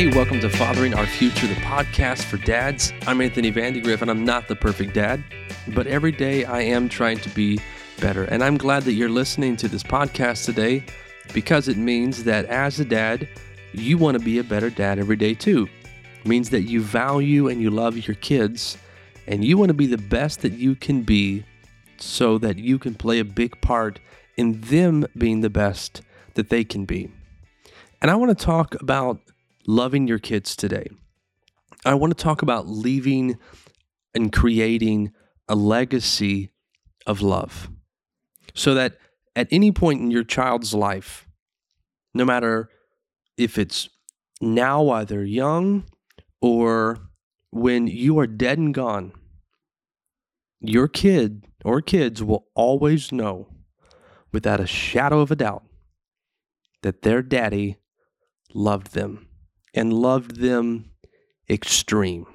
Hey, welcome to Fathering Our Future, the podcast for dads. I'm Anthony Vandegrift, and I'm not the perfect dad, but every day I am trying to be better. And I'm glad that you're listening to this podcast today because it means that as a dad, you want to be a better dad every day too. It means that you value and you love your kids, and you want to be the best that you can be so that you can play a big part in them being the best that they can be. And I want to talk about loving your kids today. I want to talk about leaving and creating a legacy of love so that at any point in your child's life, no matter if it's now while they're young or when you are dead and gone, your kid or kids will always know without a shadow of a doubt that their daddy loved them and loved them extreme.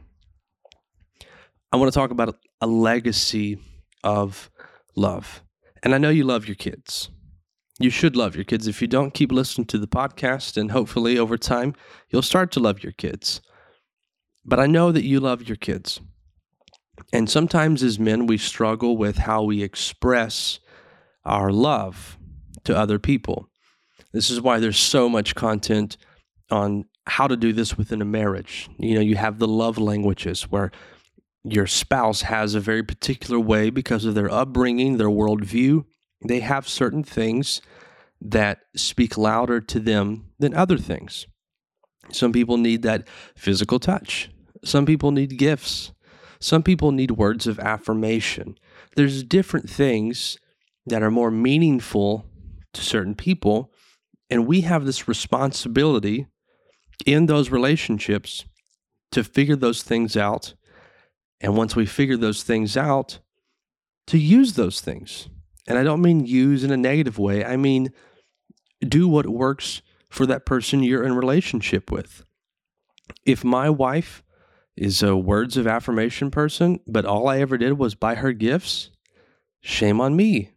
I want to talk about a legacy of love. And I know you love your kids. You should love your kids. If you don't, keep listening to the podcast, and hopefully over time, you'll start to love your kids. But I know that you love your kids. And sometimes as men, we struggle with how we express our love to other people. This is why there's so much content on how to do this within a marriage. You know, you have the love languages where your spouse has a very particular way because of their upbringing, their worldview. They have certain things that speak louder to them than other things. Some people need that physical touch. Some people need gifts. Some people need words of affirmation. There's different things that are more meaningful to certain people. And we have this responsibility in those relationships to figure those things out. And once we figure those things out, to use those things. And I don't mean use in a negative way, I mean do what works for that person you're in relationship with. If my wife is a words of affirmation person, but all I ever did was buy her gifts, shame on me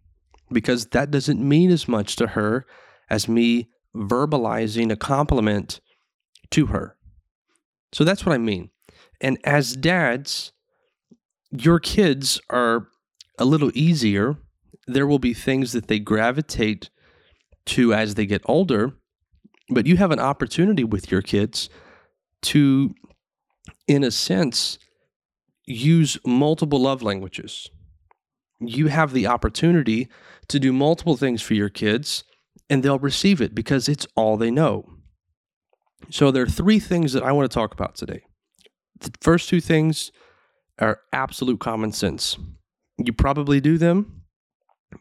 because that doesn't mean as much to her as me verbalizing a compliment to her. So that's what I mean. And as dads, your kids are a little easier. There will be things that they gravitate to as they get older, but you have an opportunity with your kids to, in a sense, use multiple love languages. You have the opportunity to do multiple things for your kids, and they'll receive it because it's all they know. So there are three things that I want to talk about today. The first two things are absolute common sense. You probably do them,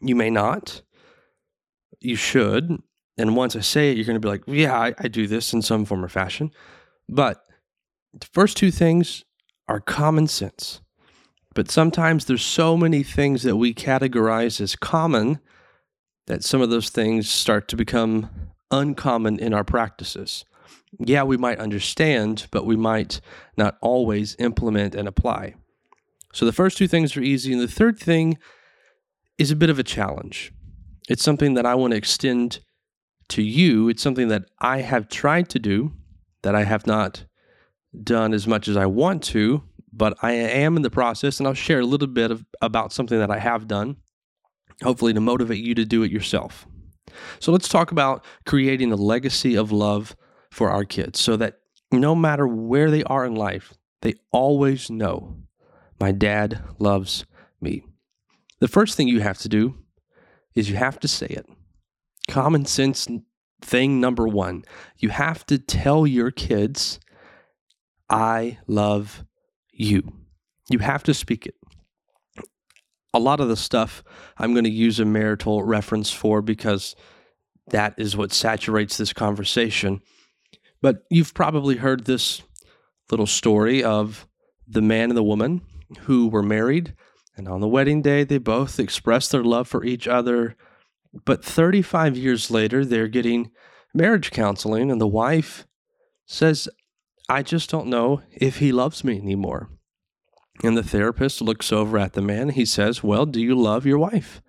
you may not. You should. And once I say it, you're going to be like, yeah, I, I do this in some form or fashion. But the first two things are common sense. But sometimes there's so many things that we categorize as common that some of those things start to become uncommon in our practices yeah, we might understand, but we might not always implement and apply. So the first two things are easy. And the third thing is a bit of a challenge. It's something that I want to extend to you. It's something that I have tried to do that I have not done as much as I want to, but I am in the process. And I'll share a little bit of, about something that I have done, hopefully to motivate you to do it yourself. So let's talk about creating a legacy of love for our kids so that no matter where they are in life, they always know my dad loves me. The first thing you have to do is you have to say it. Common sense thing number one you have to tell your kids, I love you. You have to speak it. A lot of the stuff I'm going to use a marital reference for because that is what saturates this conversation. But you've probably heard this little story of the man and the woman who were married, and on the wedding day, they both expressed their love for each other. But 35 years later, they're getting marriage counseling, and the wife says, I just don't know if he loves me anymore. And the therapist looks over at the man. He says, Well, do you love your wife?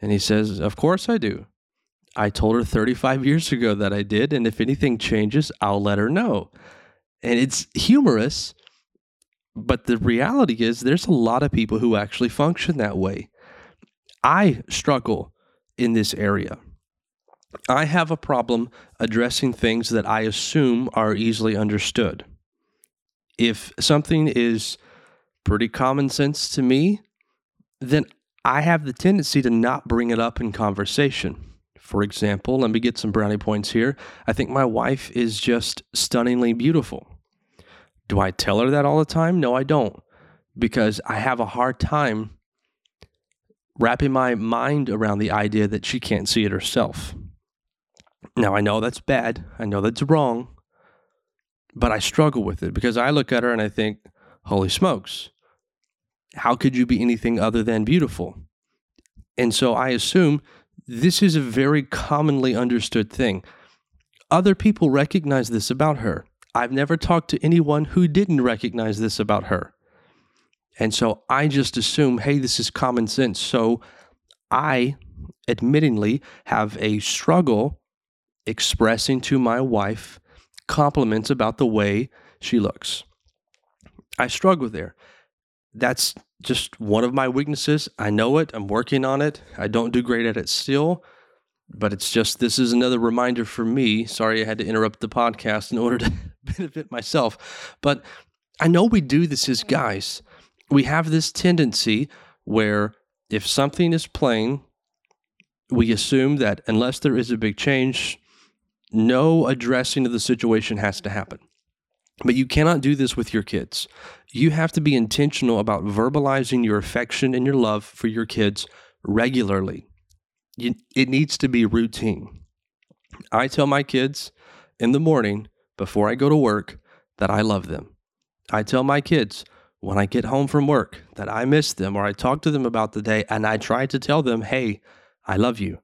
And he says, Of course I do. I told her 35 years ago that I did, and if anything changes, I'll let her know. And it's humorous, but the reality is there's a lot of people who actually function that way. I struggle in this area. I have a problem addressing things that I assume are easily understood. If something is pretty common sense to me, then I have the tendency to not bring it up in conversation. For example, let me get some brownie points here. I think my wife is just stunningly beautiful. Do I tell her that all the time? No, I don't, because I have a hard time wrapping my mind around the idea that she can't see it herself. Now, I know that's bad. I know that's wrong. But I struggle with it because I look at her and I think, holy smokes, how could you be anything other than beautiful? And so I assume this is a very commonly understood thing. Other people recognize this about her. I've never talked to anyone who didn't recognize this about her. And so I just assume, hey, this is common sense. So I, admittingly, have a struggle expressing to my wife compliments about the way she looks. I struggle there. That's just one of my weaknesses. I know it. I'm working on it. I don't do great at it still, but it's just this is another reminder for me. Sorry I had to interrupt the podcast in order to benefit myself. But I know we do this as mm-hmm. guys. We have this tendency where if something is plain, we assume that unless there is a big change, no addressing of the situation has to happen. But you cannot do this with your kids. You have to be intentional about verbalizing your affection and your love for your kids regularly. You, it needs to be routine. I tell my kids in the morning before I go to work that I love them. I tell my kids when I get home from work that I miss them or I talk to them about the day and I try to tell them, hey, I love you.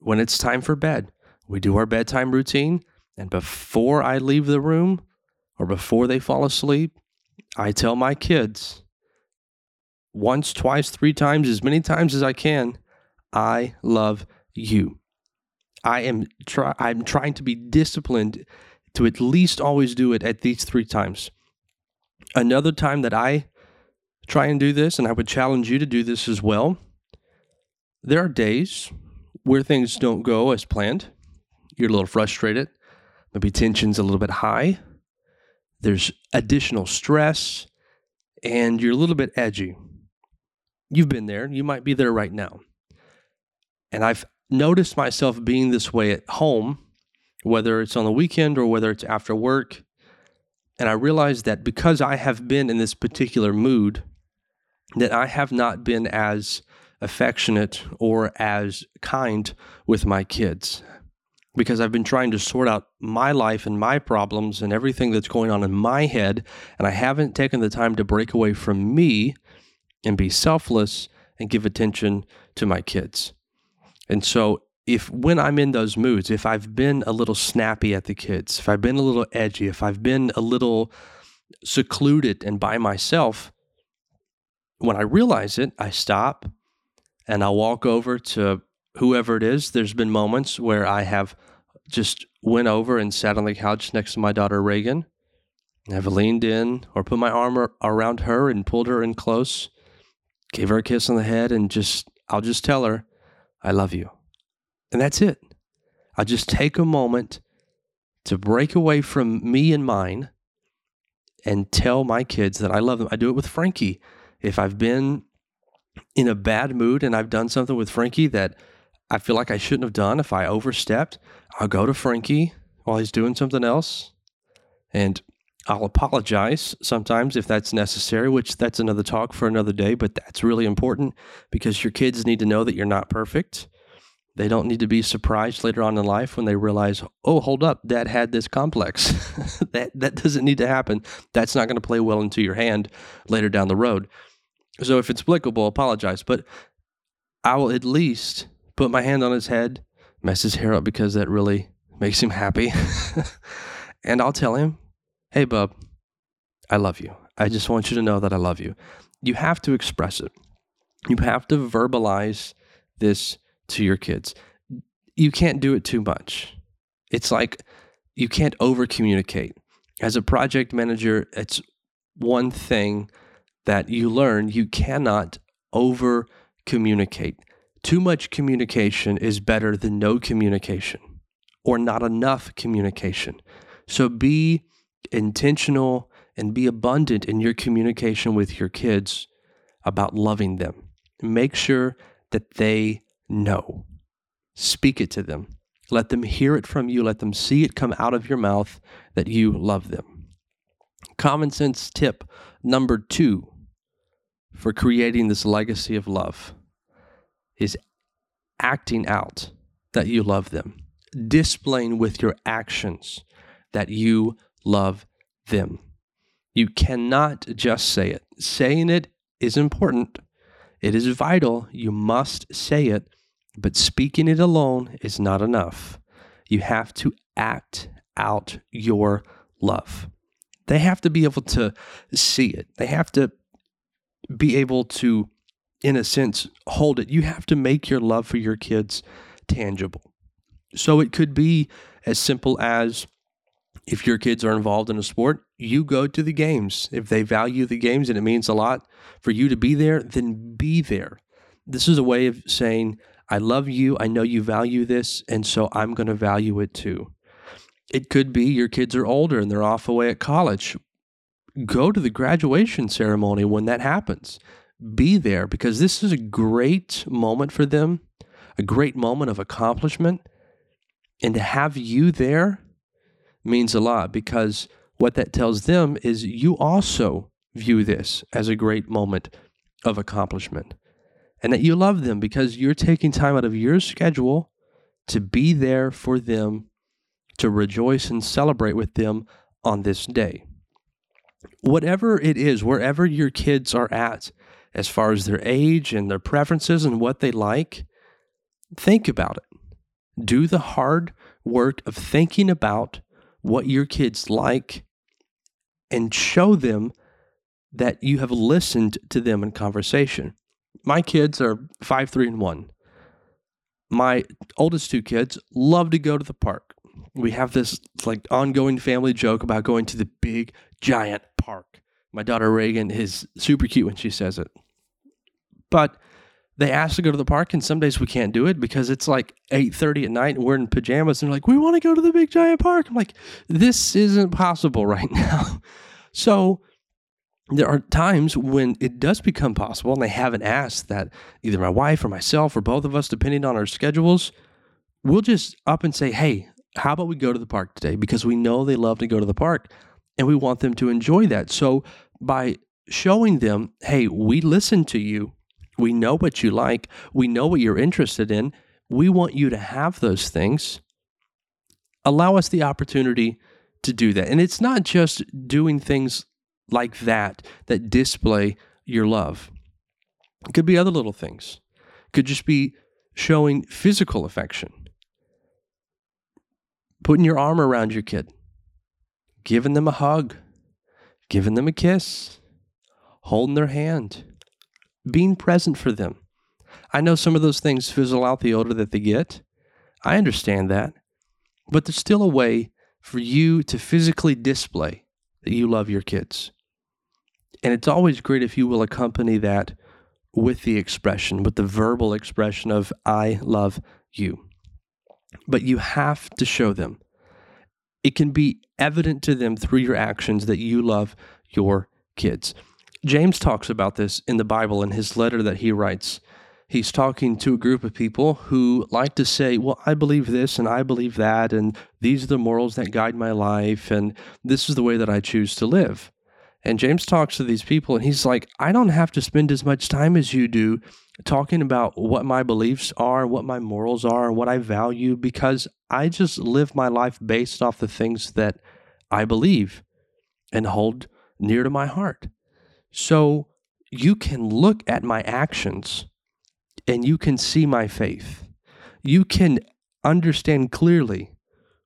When it's time for bed, we do our bedtime routine. And before I leave the room or before they fall asleep, I tell my kids once, twice, three times, as many times as I can, I love you. I am try I'm trying to be disciplined to at least always do it at these three times. Another time that I try and do this, and I would challenge you to do this as well. There are days where things don't go as planned you're a little frustrated, maybe tension's a little bit high, there's additional stress, and you're a little bit edgy. You've been there, you might be there right now. And I've noticed myself being this way at home, whether it's on the weekend or whether it's after work. And I realized that because I have been in this particular mood, that I have not been as affectionate or as kind with my kids because I've been trying to sort out my life and my problems and everything that's going on in my head. And I haven't taken the time to break away from me and be selfless and give attention to my kids. And so, if when I'm in those moods, if I've been a little snappy at the kids, if I've been a little edgy, if I've been a little secluded and by myself, when I realize it, I stop and I'll walk over to whoever it is, there's been moments where I have just went over and sat on the couch next to my daughter Reagan. I've leaned in or put my arm around her and pulled her in close, gave her a kiss on the head, and just, I'll just tell her, I love you. And that's it. I just take a moment to break away from me and mine and tell my kids that I love them. I do it with Frankie. If I've been in a bad mood and I've done something with Frankie that I feel like I shouldn't have done if I overstepped, I'll go to Frankie while he's doing something else and I'll apologize sometimes if that's necessary, which that's another talk for another day, but that's really important because your kids need to know that you're not perfect. They don't need to be surprised later on in life when they realize, oh, hold up, dad had this complex. that that doesn't need to happen. That's not going to play well into your hand later down the road. So if it's applicable, apologize. But I will at least put my hand on his head, mess his hair up because that really makes him happy. and I'll tell him, hey, bub, I love you. I just want you to know that I love you. You have to express it. You have to verbalize this to your kids. You can't do it too much. It's like you can't over communicate. As a project manager, it's one thing that you learn you cannot over communicate. Too much communication is better than no communication or not enough communication. So be intentional and be abundant in your communication with your kids about loving them. Make sure that they know. Speak it to them. Let them hear it from you. Let them see it come out of your mouth that you love them. Common sense tip number two for creating this legacy of love is acting out that you love them, displaying with your actions that you love them. You cannot just say it. Saying it is important, it is vital. You must say it, but speaking it alone is not enough. You have to act out your love. They have to be able to see it. They have to be able to, in a sense, hold it. You have to make your love for your kids tangible. So it could be as simple as if your kids are involved in a sport, you go to the games. If they value the games and it means a lot for you to be there, then be there. This is a way of saying, I love you. I know you value this. And so I'm going to value it too. It could be your kids are older and they're off away at college. Go to the graduation ceremony when that happens. Be there because this is a great moment for them, a great moment of accomplishment. And to have you there means a lot because what that tells them is you also view this as a great moment of accomplishment and that you love them because you're taking time out of your schedule to be there for them, to rejoice and celebrate with them on this day. Whatever it is, wherever your kids are at, as far as their age and their preferences and what they like, think about it. Do the hard work of thinking about what your kids like and show them that you have listened to them in conversation. My kids are five, three, and one. My oldest two kids love to go to the park. We have this like ongoing family joke about going to the big giant park. My daughter Reagan is super cute when she says it. But they ask to go to the park and some days we can't do it because it's like 8.30 at night and we're in pajamas and they're like we want to go to the big giant park. I'm like this isn't possible right now. So there are times when it does become possible and they haven't asked that either my wife or myself or both of us depending on our schedules we'll just up and say hey how about we go to the park today? Because we know they love to go to the park and we want them to enjoy that. So by showing them hey we listen to you we know what you like. We know what you're interested in. We want you to have those things. Allow us the opportunity to do that. And it's not just doing things like that that display your love. It could be other little things. It could just be showing physical affection. Putting your arm around your kid, giving them a hug, giving them a kiss, holding their hand being present for them. I know some of those things fizzle out the older that they get. I understand that. But there's still a way for you to physically display that you love your kids. And it's always great if you will accompany that with the expression, with the verbal expression of, I love you. But you have to show them. It can be evident to them through your actions that you love your kids. James talks about this in the Bible in his letter that he writes. He's talking to a group of people who like to say, Well, I believe this and I believe that, and these are the morals that guide my life, and this is the way that I choose to live. And James talks to these people, and he's like, I don't have to spend as much time as you do talking about what my beliefs are, what my morals are, what I value, because I just live my life based off the things that I believe and hold near to my heart. So you can look at my actions and you can see my faith. You can understand clearly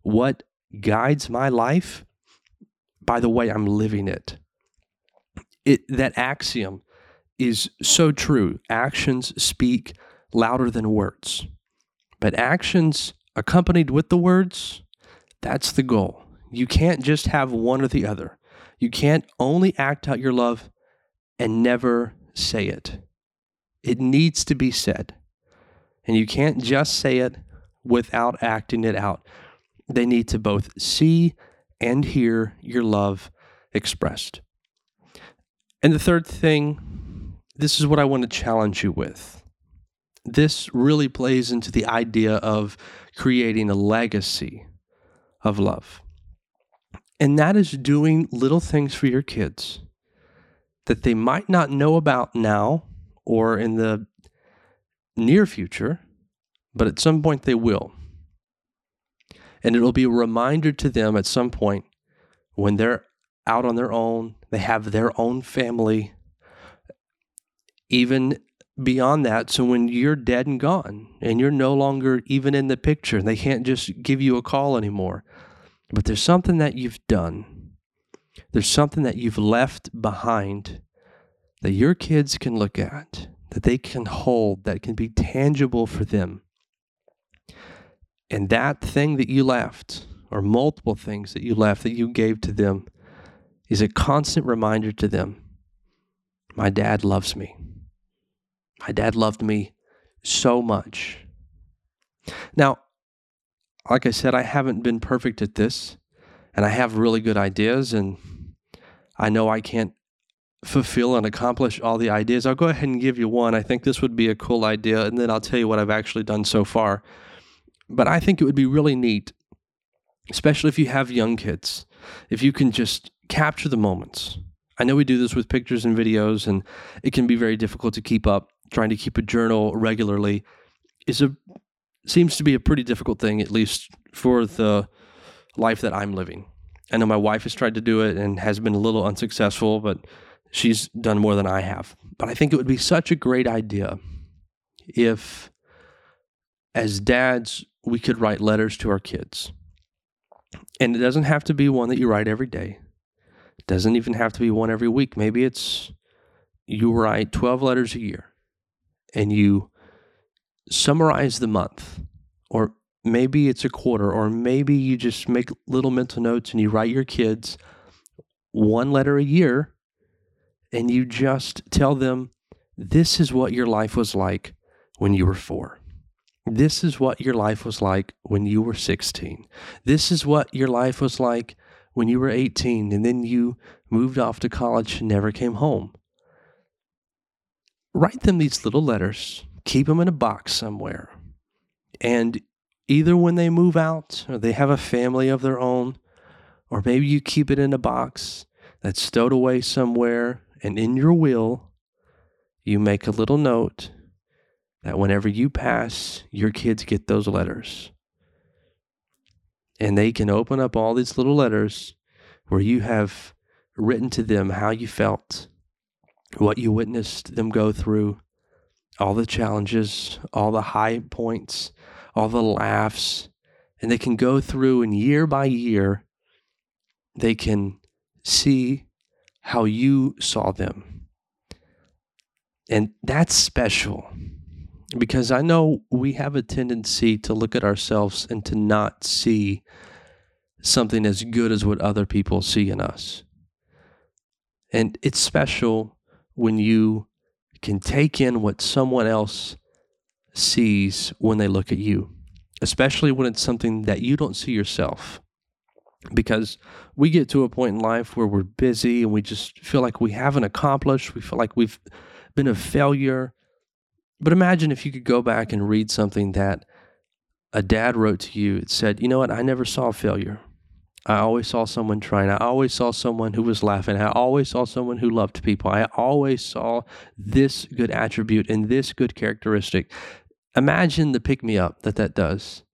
what guides my life by the way I'm living it. It that axiom is so true. Actions speak louder than words. But actions accompanied with the words, that's the goal. You can't just have one or the other. You can't only act out your love and never say it. It needs to be said. And you can't just say it without acting it out. They need to both see and hear your love expressed. And the third thing, this is what I want to challenge you with. This really plays into the idea of creating a legacy of love. And that is doing little things for your kids that they might not know about now or in the near future, but at some point they will. And it'll be a reminder to them at some point when they're out on their own, they have their own family, even beyond that. So when you're dead and gone and you're no longer even in the picture, they can't just give you a call anymore. But there's something that you've done, there's something that you've left behind that your kids can look at, that they can hold, that can be tangible for them. And that thing that you left, or multiple things that you left that you gave to them, is a constant reminder to them my dad loves me. My dad loved me so much. Now, like I said, I haven't been perfect at this, and I have really good ideas, and I know I can't fulfill and accomplish all the ideas. I'll go ahead and give you one. I think this would be a cool idea, and then I'll tell you what I've actually done so far. But I think it would be really neat, especially if you have young kids, if you can just capture the moments. I know we do this with pictures and videos, and it can be very difficult to keep up. Trying to keep a journal regularly is a seems to be a pretty difficult thing, at least for the life that I'm living. I know my wife has tried to do it and has been a little unsuccessful, but she's done more than I have. But I think it would be such a great idea if, as dads, we could write letters to our kids. And it doesn't have to be one that you write every day. It doesn't even have to be one every week. Maybe it's you write 12 letters a year and you summarize the month, or maybe it's a quarter, or maybe you just make little mental notes and you write your kids one letter a year and you just tell them, this is what your life was like when you were four. This is what your life was like when you were 16. This is what your life was like when you were 18 and then you moved off to college and never came home. Write them these little letters keep them in a box somewhere. And either when they move out or they have a family of their own, or maybe you keep it in a box that's stowed away somewhere, and in your will, you make a little note that whenever you pass, your kids get those letters. And they can open up all these little letters where you have written to them how you felt, what you witnessed them go through, all the challenges, all the high points, all the laughs, and they can go through and year by year, they can see how you saw them. And that's special because I know we have a tendency to look at ourselves and to not see something as good as what other people see in us. And it's special when you can take in what someone else sees when they look at you, especially when it's something that you don't see yourself. Because we get to a point in life where we're busy and we just feel like we haven't accomplished, we feel like we've been a failure. But imagine if you could go back and read something that a dad wrote to you. It said, You know what? I never saw failure. I always saw someone trying. I always saw someone who was laughing. I always saw someone who loved people. I always saw this good attribute and this good characteristic. Imagine the pick me up that that does.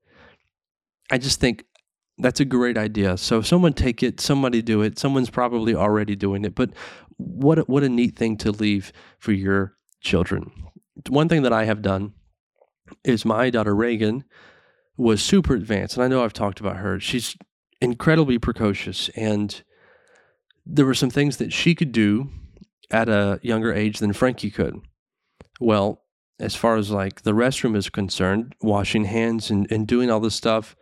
I just think that's a great idea. So someone take it, somebody do it. Someone's probably already doing it, but what a, what a neat thing to leave for your children. One thing that I have done is my daughter Reagan was super advanced, and I know I've talked about her. She's incredibly precocious and there were some things that she could do at a younger age than Frankie could. Well, as far as like the restroom is concerned, washing hands and, and doing all this stuff,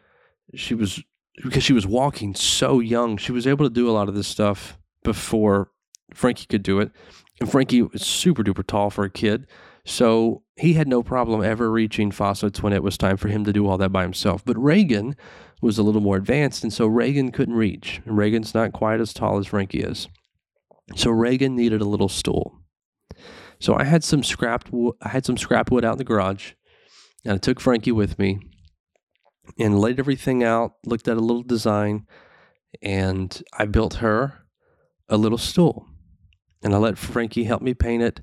she was because she was walking so young, she was able to do a lot of this stuff before Frankie could do it. And Frankie was super duper tall for a kid. So he had no problem ever reaching faucets when it was time for him to do all that by himself. But Reagan was a little more advanced, and so Reagan couldn't reach. And Reagan's not quite as tall as Frankie is. So Reagan needed a little stool. So I had some scrap wo- I had some scrap wood out in the garage, and I took Frankie with me and laid everything out, looked at a little design, and I built her a little stool. And I let Frankie help me paint it.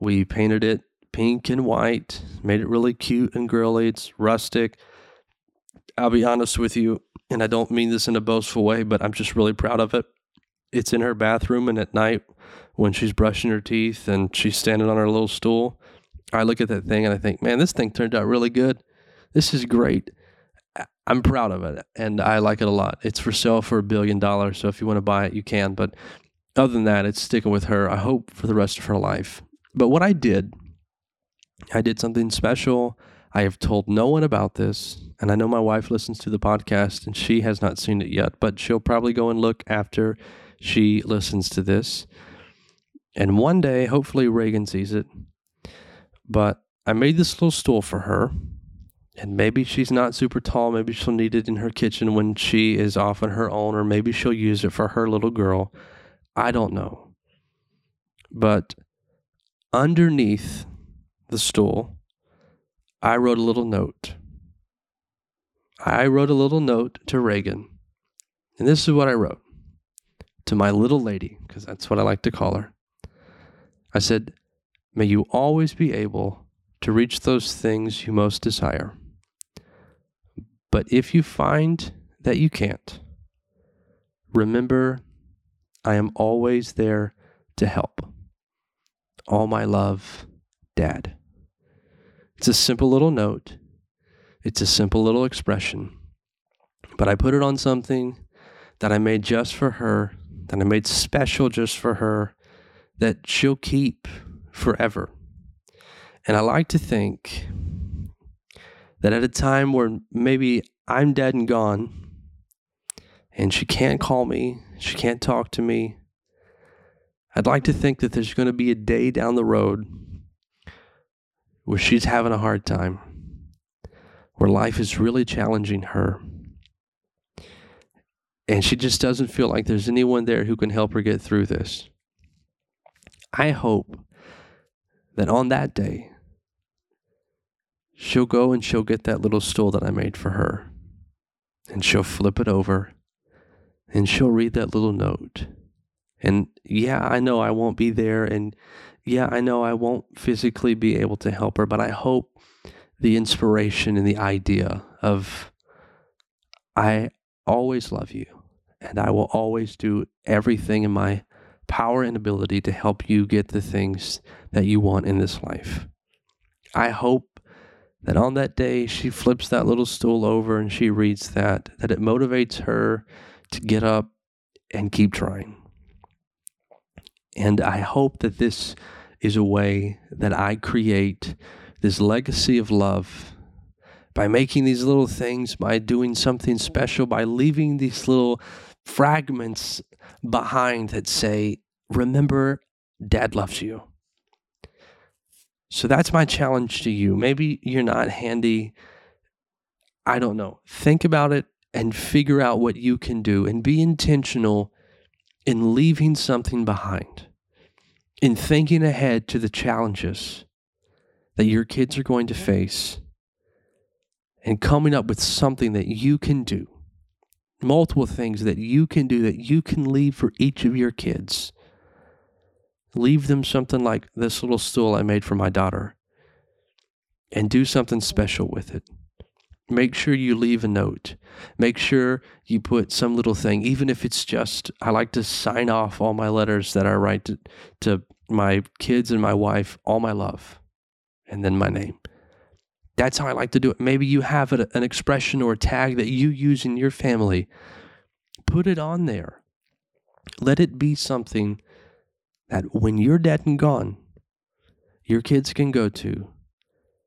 We painted it pink and white, made it really cute and girly. It's rustic. I'll be honest with you, and I don't mean this in a boastful way, but I'm just really proud of it. It's in her bathroom, and at night when she's brushing her teeth and she's standing on her little stool, I look at that thing and I think, man, this thing turned out really good. This is great. I'm proud of it and I like it a lot. It's for sale for a billion dollars. So if you want to buy it, you can. But other than that, it's sticking with her, I hope, for the rest of her life. But what I did, I did something special. I have told no one about this. And I know my wife listens to the podcast and she has not seen it yet, but she'll probably go and look after she listens to this. And one day, hopefully, Reagan sees it. But I made this little stool for her. And maybe she's not super tall. Maybe she'll need it in her kitchen when she is off on her own, or maybe she'll use it for her little girl. I don't know. But underneath the stool, I wrote a little note. I wrote a little note to Reagan. And this is what I wrote to my little lady, because that's what I like to call her. I said, May you always be able to reach those things you most desire. But if you find that you can't, remember I am always there to help. All my love, Dad. It's a simple little note, it's a simple little expression, but I put it on something that I made just for her, that I made special just for her, that she'll keep forever. And I like to think that at a time where maybe I'm dead and gone, and she can't call me, she can't talk to me, I'd like to think that there's going to be a day down the road where she's having a hard time, where life is really challenging her. And she just doesn't feel like there's anyone there who can help her get through this. I hope that on that day, she'll go and she'll get that little stool that I made for her. And she'll flip it over and she'll read that little note. And yeah, I know I won't be there. And yeah, I know I won't physically be able to help her, but I hope the inspiration and the idea of I always love you and I will always do everything in my power and ability to help you get the things that you want in this life. I hope that on that day she flips that little stool over and she reads that, that it motivates her to get up and keep trying. And I hope that this is a way that I create this legacy of love by making these little things, by doing something special, by leaving these little fragments behind that say, Remember, dad loves you. So that's my challenge to you. Maybe you're not handy. I don't know. Think about it and figure out what you can do and be intentional in leaving something behind, in thinking ahead to the challenges that your kids are going to mm-hmm. face, and coming up with something that you can do multiple things that you can do that you can leave for each of your kids. Leave them something like this little stool I made for my daughter and do something special with it. Make sure you leave a note. Make sure you put some little thing, even if it's just, I like to sign off all my letters that I write to, to my kids and my wife, all my love, and then my name. That's how I like to do it. Maybe you have an expression or a tag that you use in your family. Put it on there. Let it be something that when you're dead and gone, your kids can go to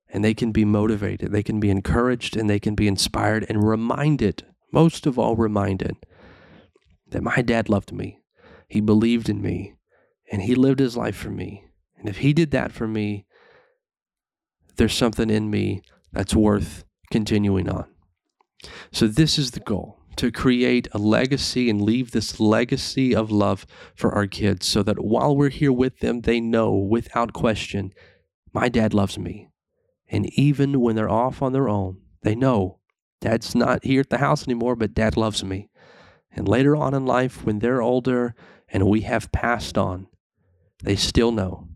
and they can be motivated, they can be encouraged, and they can be inspired and reminded most of all, reminded that my dad loved me. He believed in me and he lived his life for me. And if he did that for me, there's something in me that's worth continuing on. So, this is the goal to create a legacy and leave this legacy of love for our kids so that while we're here with them, they know without question, my dad loves me. And even when they're off on their own, they know dad's not here at the house anymore, but dad loves me. And later on in life, when they're older and we have passed on, they still know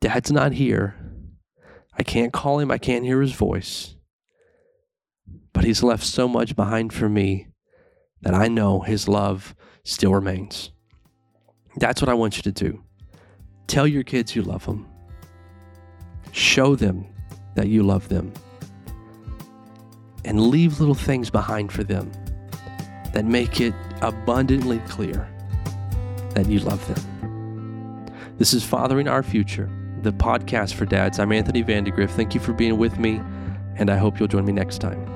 dad's not here. I can't call him, I can't hear his voice. But he's left so much behind for me that I know his love still remains. That's what I want you to do. Tell your kids you love them. Show them that you love them. And leave little things behind for them that make it abundantly clear that you love them. This is Fathering Our Future, the podcast for dads. I'm Anthony Vandegrift. Thank you for being with me, and I hope you'll join me next time.